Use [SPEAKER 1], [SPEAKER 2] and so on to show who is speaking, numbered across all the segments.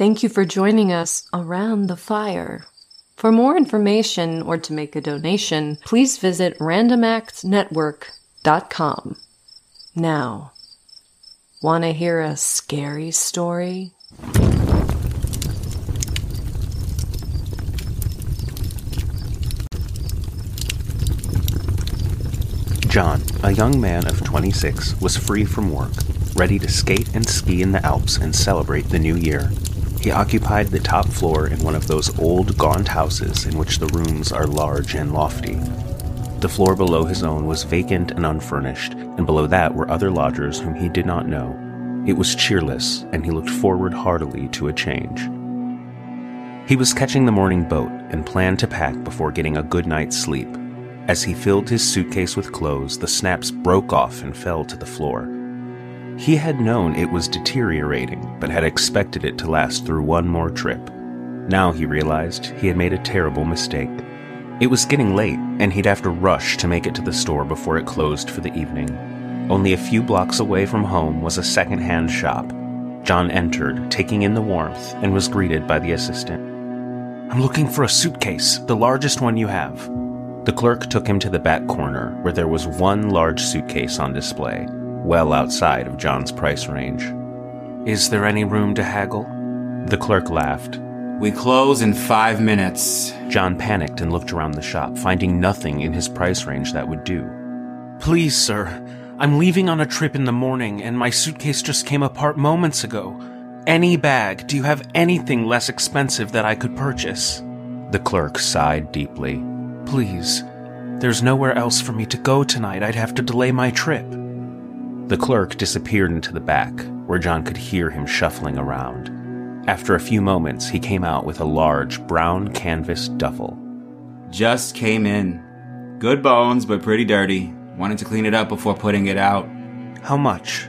[SPEAKER 1] Thank you for joining us around the fire. For more information or to make a donation, please visit randomactsnetwork.com. Now, want to hear a scary story?
[SPEAKER 2] John, a young man of 26, was free from work, ready to skate and ski in the Alps and celebrate the new year. He occupied the top floor in one of those old, gaunt houses in which the rooms are large and lofty. The floor below his own was vacant and unfurnished, and below that were other lodgers whom he did not know. It was cheerless, and he looked forward heartily to a change. He was catching the morning boat and planned to pack before getting a good night's sleep. As he filled his suitcase with clothes, the snaps broke off and fell to the floor. He had known it was deteriorating, but had expected it to last through one more trip. Now he realized he had made a terrible mistake. It was getting late, and he'd have to rush to make it to the store before it closed for the evening. Only a few blocks away from home was a second-hand shop. John entered, taking in the warmth, and was greeted by the assistant. I'm looking for a suitcase, the largest one you have. The clerk took him to the back corner, where there was one large suitcase on display well outside of John's price range. Is there any room to haggle? The clerk laughed.
[SPEAKER 3] We close in five minutes.
[SPEAKER 2] John panicked and looked around the shop, finding nothing in his price range that would do. Please, sir, I'm leaving on a trip in the morning and my suitcase just came apart moments ago. Any bag, do you have anything less expensive that I could purchase? The clerk sighed deeply. Please, there's nowhere else for me to go tonight. I'd have to delay my trip. The clerk disappeared into the back, where John could hear him shuffling around. After a few moments, he came out with a large brown canvas duffel.
[SPEAKER 3] Just came in. Good bones, but pretty dirty. Wanted to clean it up before putting it out.
[SPEAKER 2] How much?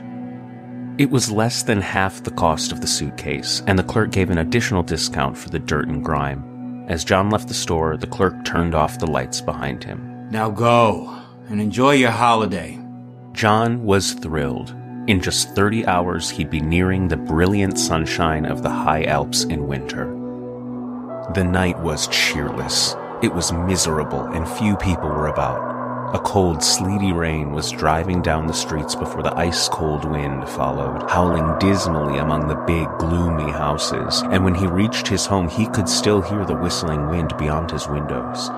[SPEAKER 2] It was less than half the cost of the suitcase, and the clerk gave an additional discount for the dirt and grime. As John left the store, the clerk turned off the lights behind him.
[SPEAKER 3] Now go and enjoy your holiday.
[SPEAKER 2] John was thrilled. In just 30 hours, he'd be nearing the brilliant sunshine of the high Alps in winter. The night was cheerless. It was miserable, and few people were about. A cold, sleety rain was driving down the streets before the ice cold wind followed, howling dismally among the big, gloomy houses. And when he reached his home, he could still hear the whistling wind beyond his windows.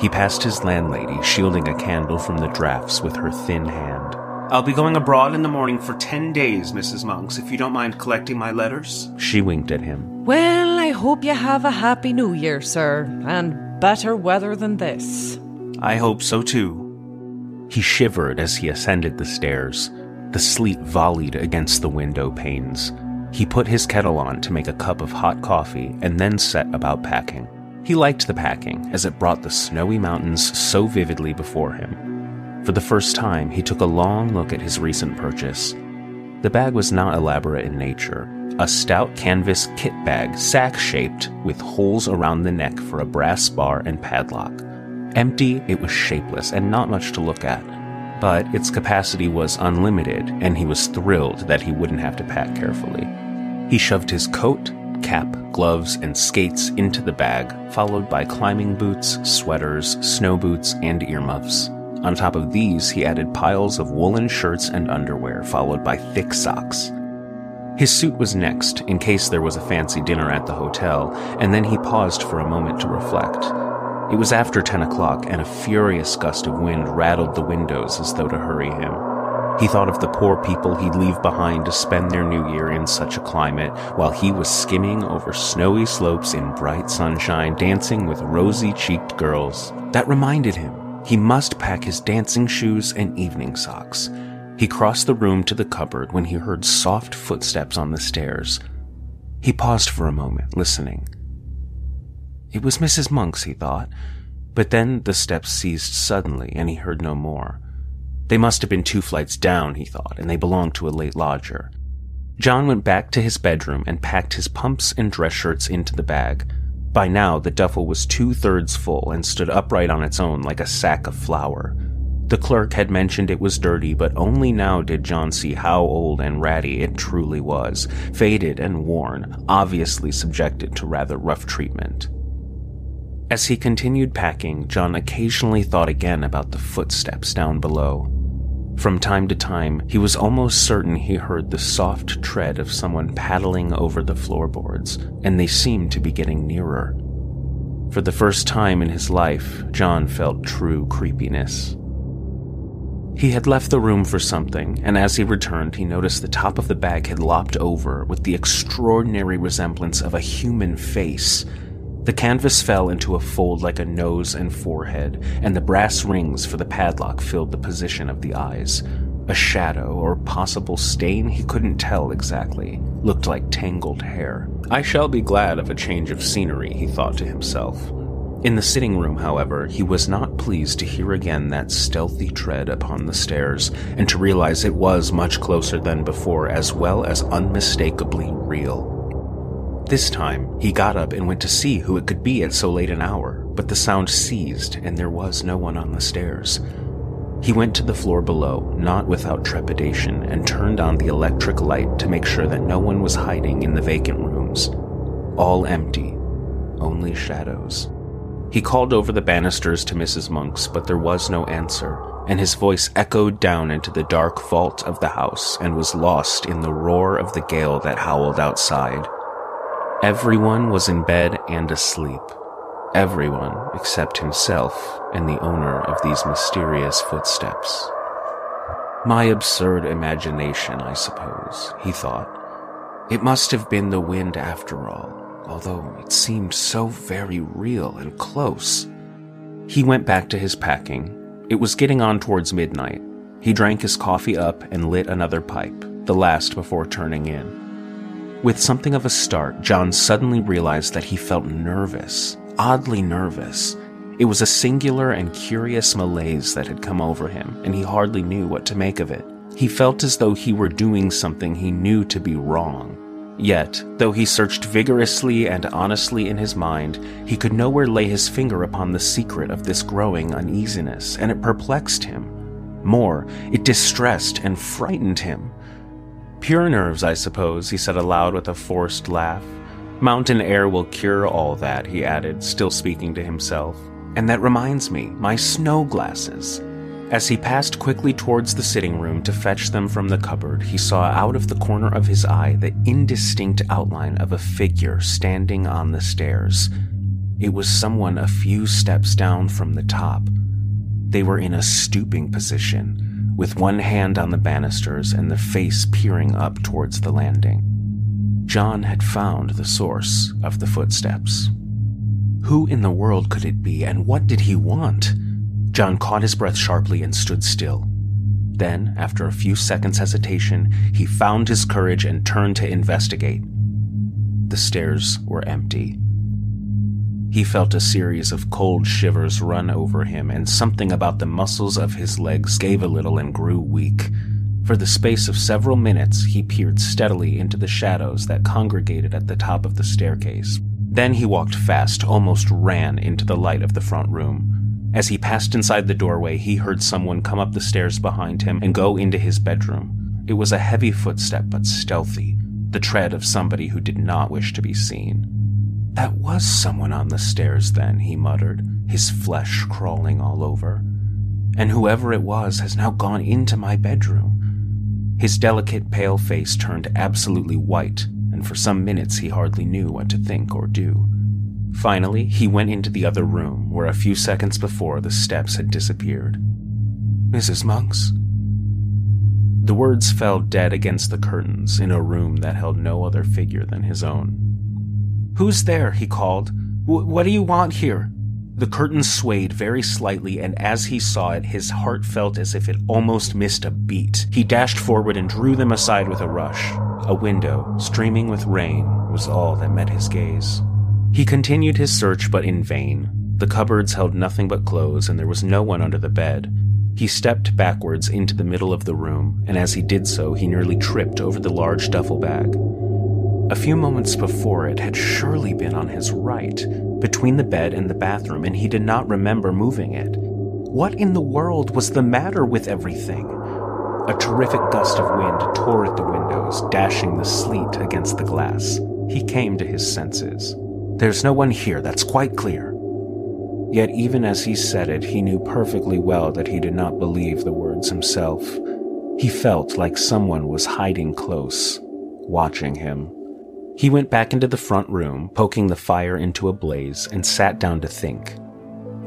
[SPEAKER 2] He passed his landlady, shielding a candle from the drafts with her thin hand. I'll be going abroad in the morning for ten days, Mrs. Monks, if you don't mind collecting my letters. She winked at him.
[SPEAKER 4] Well, I hope you have a happy new year, sir, and better weather than this.
[SPEAKER 2] I hope so too. He shivered as he ascended the stairs. The sleet volleyed against the window panes. He put his kettle on to make a cup of hot coffee and then set about packing. He liked the packing, as it brought the snowy mountains so vividly before him. For the first time, he took a long look at his recent purchase. The bag was not elaborate in nature. A stout canvas kit bag, sack shaped, with holes around the neck for a brass bar and padlock. Empty, it was shapeless and not much to look at. But its capacity was unlimited, and he was thrilled that he wouldn't have to pack carefully. He shoved his coat, cap, gloves, and skates into the bag, followed by climbing boots, sweaters, snow boots, and earmuffs. On top of these, he added piles of woolen shirts and underwear, followed by thick socks. His suit was next, in case there was a fancy dinner at the hotel, and then he paused for a moment to reflect. It was after 10 o'clock, and a furious gust of wind rattled the windows as though to hurry him. He thought of the poor people he'd leave behind to spend their new year in such a climate, while he was skimming over snowy slopes in bright sunshine, dancing with rosy cheeked girls. That reminded him he must pack his dancing shoes and evening socks. He crossed the room to the cupboard when he heard soft footsteps on the stairs. He paused for a moment, listening. It was Mrs. Monks, he thought, but then the steps ceased suddenly and he heard no more. They must have been two flights down, he thought, and they belonged to a late lodger. John went back to his bedroom and packed his pumps and dress shirts into the bag. By now, the duffel was two thirds full and stood upright on its own like a sack of flour. The clerk had mentioned it was dirty, but only now did John see how old and ratty it truly was, faded and worn, obviously subjected to rather rough treatment. As he continued packing, John occasionally thought again about the footsteps down below. From time to time, he was almost certain he heard the soft tread of someone paddling over the floorboards, and they seemed to be getting nearer. For the first time in his life, John felt true creepiness. He had left the room for something, and as he returned, he noticed the top of the bag had lopped over with the extraordinary resemblance of a human face. The canvas fell into a fold like a nose and forehead, and the brass rings for the padlock filled the position of the eyes. A shadow or possible stain he couldn't tell exactly looked like tangled hair. I shall be glad of a change of scenery, he thought to himself. In the sitting room, however, he was not pleased to hear again that stealthy tread upon the stairs, and to realize it was much closer than before, as well as unmistakably real. This time, he got up and went to see who it could be at so late an hour, but the sound ceased and there was no one on the stairs. He went to the floor below, not without trepidation, and turned on the electric light to make sure that no one was hiding in the vacant rooms. All empty, only shadows. He called over the banisters to Mrs. Monks, but there was no answer, and his voice echoed down into the dark vault of the house and was lost in the roar of the gale that howled outside. Everyone was in bed and asleep. Everyone except himself and the owner of these mysterious footsteps. My absurd imagination, I suppose, he thought. It must have been the wind after all although it seemed so very real and close. He went back to his packing. It was getting on towards midnight. He drank his coffee up and lit another pipe, the last before turning in. With something of a start, John suddenly realized that he felt nervous, oddly nervous. It was a singular and curious malaise that had come over him, and he hardly knew what to make of it. He felt as though he were doing something he knew to be wrong, Yet, though he searched vigorously and honestly in his mind, he could nowhere lay his finger upon the secret of this growing uneasiness, and it perplexed him. More, it distressed and frightened him. Pure nerves, I suppose, he said aloud with a forced laugh. Mountain air will cure all that, he added, still speaking to himself. And that reminds me, my snow glasses. As he passed quickly towards the sitting room to fetch them from the cupboard, he saw out of the corner of his eye the indistinct outline of a figure standing on the stairs. It was someone a few steps down from the top. They were in a stooping position, with one hand on the banisters and the face peering up towards the landing. John had found the source of the footsteps. Who in the world could it be, and what did he want? John caught his breath sharply and stood still. Then, after a few seconds' hesitation, he found his courage and turned to investigate. The stairs were empty. He felt a series of cold shivers run over him, and something about the muscles of his legs gave a little and grew weak. For the space of several minutes, he peered steadily into the shadows that congregated at the top of the staircase. Then he walked fast, almost ran into the light of the front room. As he passed inside the doorway, he heard someone come up the stairs behind him and go into his bedroom. It was a heavy footstep, but stealthy, the tread of somebody who did not wish to be seen. That was someone on the stairs, then, he muttered, his flesh crawling all over. And whoever it was has now gone into my bedroom. His delicate, pale face turned absolutely white, and for some minutes he hardly knew what to think or do. Finally, he went into the other room where a few seconds before the steps had disappeared. Mrs. Monks? The words fell dead against the curtains in a room that held no other figure than his own. Who's there? he called. what do you want here? The curtains swayed very slightly, and as he saw it, his heart felt as if it almost missed a beat. He dashed forward and drew them aside with a rush. A window, streaming with rain, was all that met his gaze. He continued his search, but in vain. The cupboards held nothing but clothes, and there was no one under the bed. He stepped backwards into the middle of the room, and as he did so, he nearly tripped over the large duffel bag. A few moments before, it had surely been on his right, between the bed and the bathroom, and he did not remember moving it. What in the world was the matter with everything? A terrific gust of wind tore at the windows, dashing the sleet against the glass. He came to his senses. There's no one here, that's quite clear. Yet even as he said it, he knew perfectly well that he did not believe the words himself. He felt like someone was hiding close, watching him. He went back into the front room, poking the fire into a blaze, and sat down to think.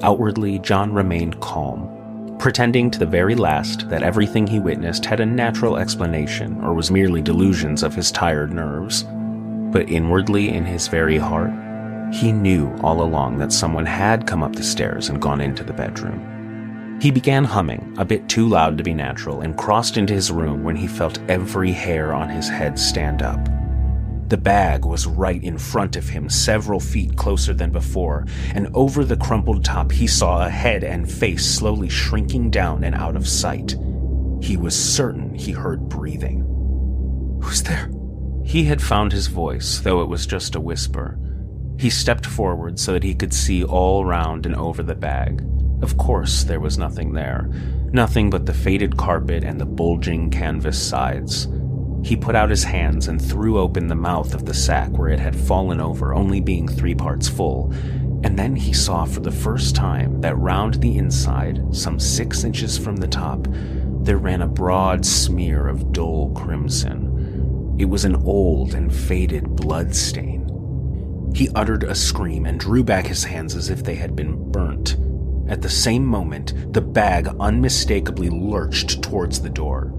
[SPEAKER 2] Outwardly, John remained calm, pretending to the very last that everything he witnessed had a natural explanation or was merely delusions of his tired nerves. But inwardly, in his very heart, he knew all along that someone had come up the stairs and gone into the bedroom. He began humming, a bit too loud to be natural, and crossed into his room when he felt every hair on his head stand up. The bag was right in front of him, several feet closer than before, and over the crumpled top he saw a head and face slowly shrinking down and out of sight. He was certain he heard breathing. Who's there? He had found his voice, though it was just a whisper. He stepped forward so that he could see all round and over the bag. Of course, there was nothing there. Nothing but the faded carpet and the bulging canvas sides. He put out his hands and threw open the mouth of the sack where it had fallen over, only being three parts full. And then he saw for the first time that round the inside, some six inches from the top, there ran a broad smear of dull crimson. It was an old and faded blood stain. He uttered a scream and drew back his hands as if they had been burnt. At the same moment, the bag unmistakably lurched towards the door.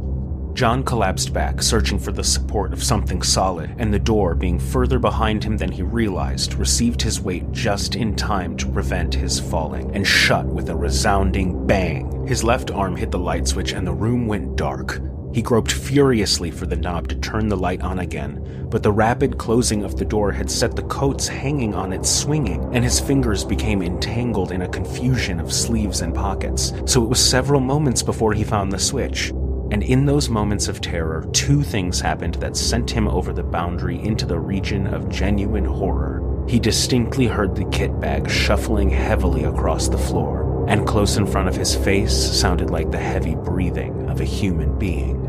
[SPEAKER 2] John collapsed back, searching for the support of something solid, and the door, being further behind him than he realized, received his weight just in time to prevent his falling, and shut with a resounding bang. His left arm hit the light switch, and the room went dark. He groped furiously for the knob to turn the light on again, but the rapid closing of the door had set the coats hanging on it swinging, and his fingers became entangled in a confusion of sleeves and pockets. So it was several moments before he found the switch. And in those moments of terror, two things happened that sent him over the boundary into the region of genuine horror. He distinctly heard the kit bag shuffling heavily across the floor, and close in front of his face sounded like the heavy breathing of a human being.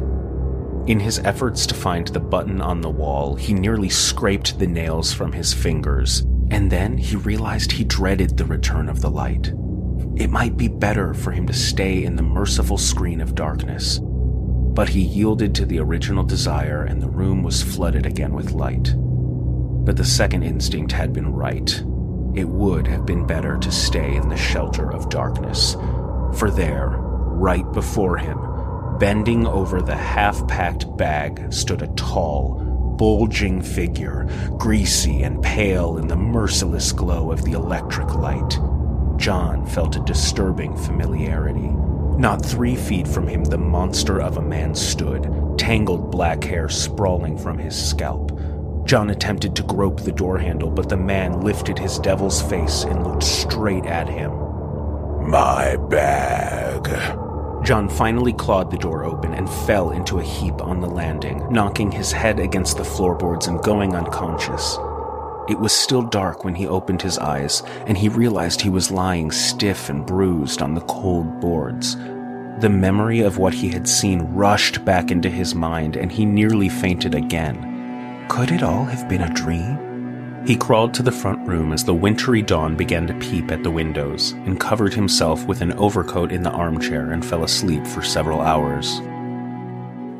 [SPEAKER 2] In his efforts to find the button on the wall, he nearly scraped the nails from his fingers, and then he realized he dreaded the return of the light. It might be better for him to stay in the merciful screen of darkness. But he yielded to the original desire, and the room was flooded again with light. But the second instinct had been right. It would have been better to stay in the shelter of darkness. For there, right before him, Bending over the half packed bag stood a tall, bulging figure, greasy and pale in the merciless glow of the electric light. John felt a disturbing familiarity. Not three feet from him, the monster of a man stood, tangled black hair sprawling from his scalp. John attempted to grope the door handle, but the man lifted his devil's face and looked straight at him. My bag, John finally clawed the door open and fell into a heap on the landing, knocking his head against the floorboards and going unconscious. It was still dark when he opened his eyes, and he realized he was lying stiff and bruised on the cold boards. The memory of what he had seen rushed back into his mind, and he nearly fainted again. Could it all have been a dream? He crawled to the front room as the wintry dawn began to peep at the windows, and covered himself with an overcoat in the armchair and fell asleep for several hours.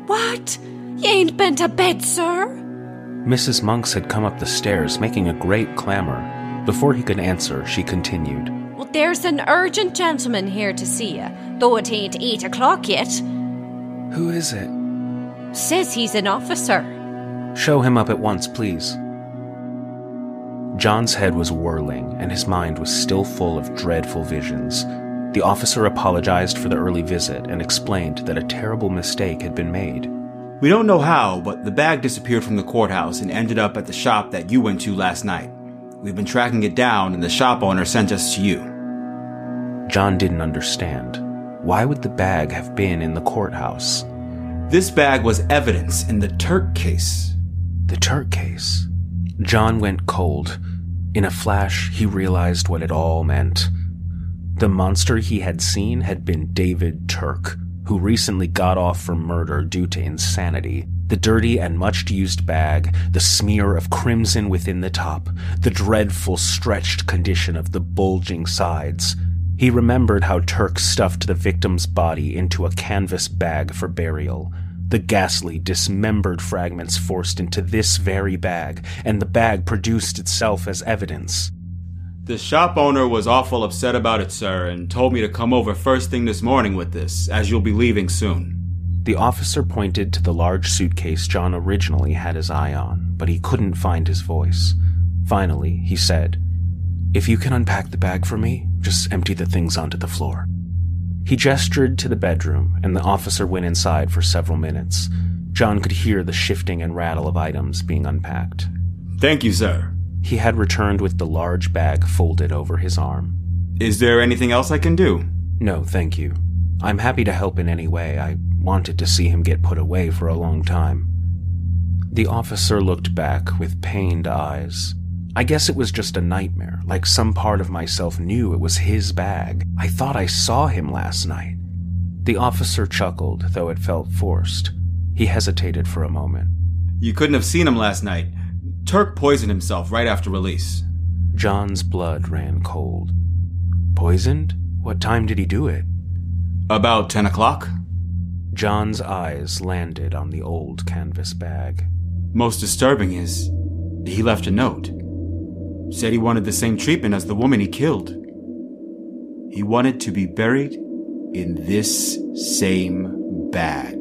[SPEAKER 5] What? You ain't been to bed, sir?
[SPEAKER 2] Mrs. Monks had come up the stairs, making a great clamor. Before he could answer, she continued.
[SPEAKER 5] Well, there's an urgent gentleman here to see you, though it ain't eight o'clock yet.
[SPEAKER 2] Who is it?
[SPEAKER 5] Says he's an officer.
[SPEAKER 2] Show him up at once, please. John's head was whirling, and his mind was still full of dreadful visions. The officer apologized for the early visit and explained that a terrible mistake had been made.
[SPEAKER 3] We don't know how, but the bag disappeared from the courthouse and ended up at the shop that you went to last night. We've been tracking it down, and the shop owner sent us to you.
[SPEAKER 2] John didn't understand. Why would the bag have been in the courthouse?
[SPEAKER 3] This bag was evidence in the Turk case.
[SPEAKER 2] The Turk case? John went cold. In a flash, he realized what it all meant. The monster he had seen had been David Turk, who recently got off for murder due to insanity. The dirty and much used bag, the smear of crimson within the top, the dreadful stretched condition of the bulging sides. He remembered how Turk stuffed the victim's body into a canvas bag for burial. The ghastly, dismembered fragments forced into this very bag, and the bag produced itself as evidence.
[SPEAKER 3] The shop owner was awful upset about it, sir, and told me to come over first thing this morning with this, as you'll be leaving soon.
[SPEAKER 2] The officer pointed to the large suitcase John originally had his eye on, but he couldn't find his voice. Finally, he said, If you can unpack the bag for me, just empty the things onto the floor. He gestured to the bedroom, and the officer went inside for several minutes. John could hear the shifting and rattle of items being unpacked.
[SPEAKER 3] Thank you, sir.
[SPEAKER 2] He had returned with the large bag folded over his arm.
[SPEAKER 3] Is there anything else I can do?
[SPEAKER 2] No, thank you. I'm happy to help in any way. I wanted to see him get put away for a long time. The officer looked back with pained eyes. I guess it was just a nightmare, like some part of myself knew it was his bag. I thought I saw him last night. The officer chuckled, though it felt forced. He hesitated for a moment.
[SPEAKER 3] You couldn't have seen him last night. Turk poisoned himself right after release.
[SPEAKER 2] John's blood ran cold. Poisoned? What time did he do it?
[SPEAKER 3] About 10 o'clock.
[SPEAKER 2] John's eyes landed on the old canvas bag.
[SPEAKER 3] Most disturbing is, he left a note. Said he wanted the same treatment as the woman he killed. He wanted to be buried in this same bag.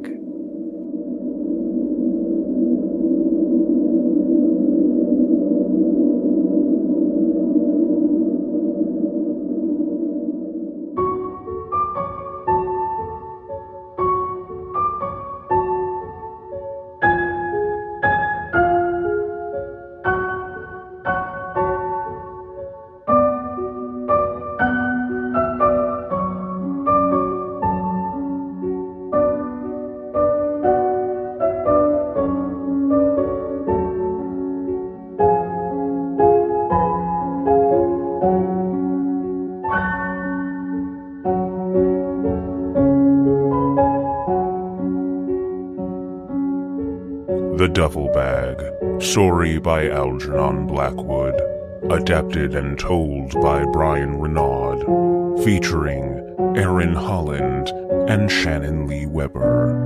[SPEAKER 6] The Duffel Bag, story by Algernon Blackwood, adapted and told by Brian Renaud, featuring Aaron Holland and Shannon Lee Weber.